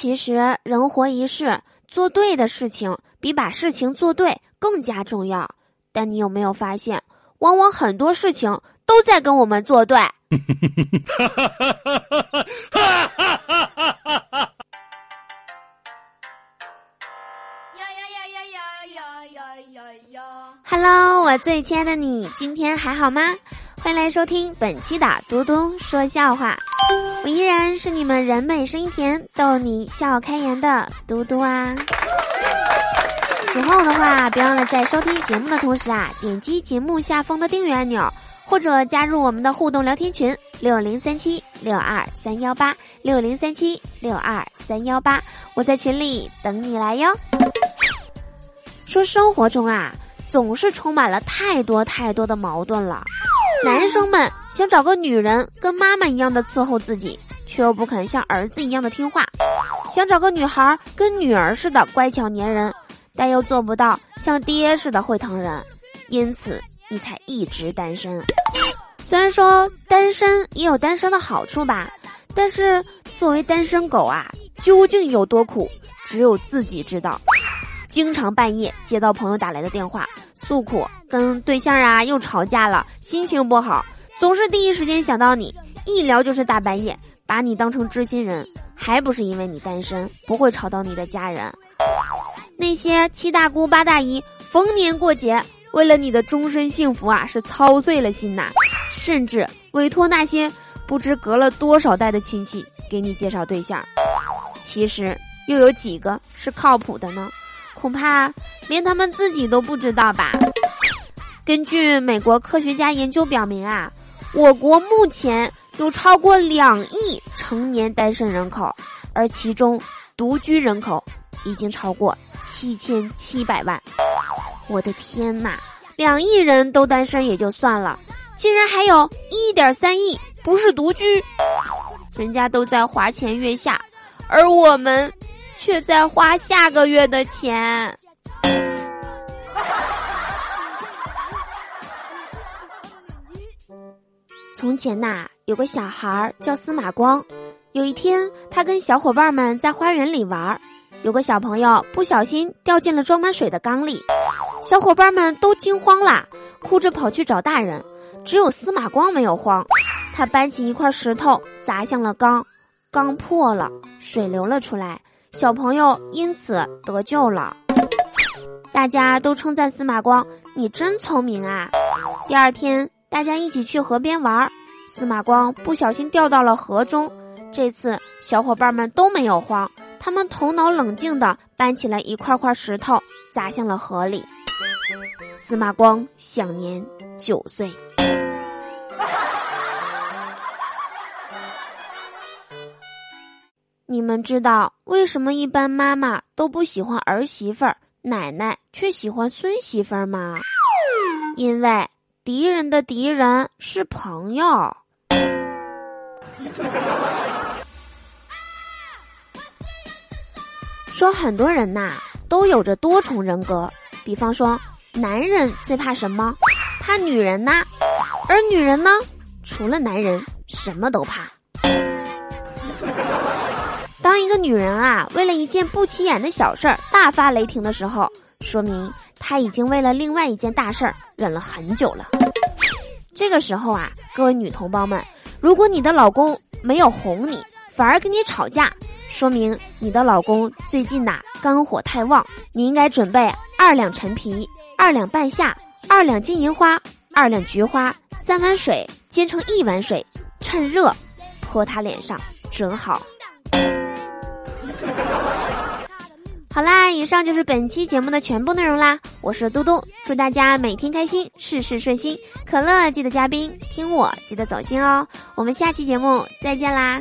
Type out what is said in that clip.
其实人活一世，做对的事情比把事情做对更加重要。但你有没有发现，往往很多事情都在跟我们作对？Hello，我最亲爱的你，今天还好吗？欢迎来收听本期的嘟嘟说笑话，我依然是你们人美声音甜、逗你笑开颜的嘟嘟啊！喜欢我的话，别忘了在收听节目的同时啊，点击节目下方的订阅按钮，或者加入我们的互动聊天群六零三七六二三幺八六零三七六二三幺八，我在群里等你来哟。说生活中啊，总是充满了太多太多的矛盾了。男生们想找个女人跟妈妈一样的伺候自己，却又不肯像儿子一样的听话；想找个女孩跟女儿似的乖巧粘人，但又做不到像爹似的会疼人，因此你才一直单身。虽然说单身也有单身的好处吧，但是作为单身狗啊，究竟有多苦，只有自己知道。经常半夜接到朋友打来的电话，诉苦跟对象啊又吵架了，心情不好，总是第一时间想到你，一聊就是大半夜，把你当成知心人，还不是因为你单身，不会吵到你的家人。那些七大姑八大姨，逢年过节为了你的终身幸福啊，是操碎了心呐，甚至委托那些不知隔了多少代的亲戚给你介绍对象，其实又有几个是靠谱的呢？恐怕连他们自己都不知道吧。根据美国科学家研究表明啊，我国目前有超过两亿成年单身人口，而其中独居人口已经超过七千七百万。我的天呐，两亿人都单身也就算了，竟然还有一点三亿不是独居，人家都在花前月下，而我们。却在花下个月的钱。从前呐，有个小孩叫司马光。有一天，他跟小伙伴们在花园里玩儿，有个小朋友不小心掉进了装满水的缸里，小伙伴们都惊慌啦，哭着跑去找大人。只有司马光没有慌，他搬起一块石头砸向了缸，缸破了，水流了出来。小朋友因此得救了，大家都称赞司马光：“你真聪明啊！”第二天，大家一起去河边玩，司马光不小心掉到了河中。这次，小伙伴们都没有慌，他们头脑冷静地搬起了一块块石头砸向了河里。司马光享年九岁。你们知道为什么一般妈妈都不喜欢儿媳妇儿，奶奶却喜欢孙媳妇儿吗？因为敌人的敌人是朋友。说很多人呐都有着多重人格，比方说男人最怕什么？怕女人呐，而女人呢，除了男人什么都怕。当一个女人啊，为了一件不起眼的小事儿大发雷霆的时候，说明她已经为了另外一件大事儿忍了很久了。这个时候啊，各位女同胞们，如果你的老公没有哄你，反而跟你吵架，说明你的老公最近呐肝火太旺，你应该准备二两陈皮、二两半夏、二两金银花、二两菊花，三碗水煎成一碗水，趁热泼他脸上，准好。好啦，以上就是本期节目的全部内容啦。我是嘟嘟，祝大家每天开心，事事顺心。可乐记得加冰，听我记得走心哦。我们下期节目再见啦。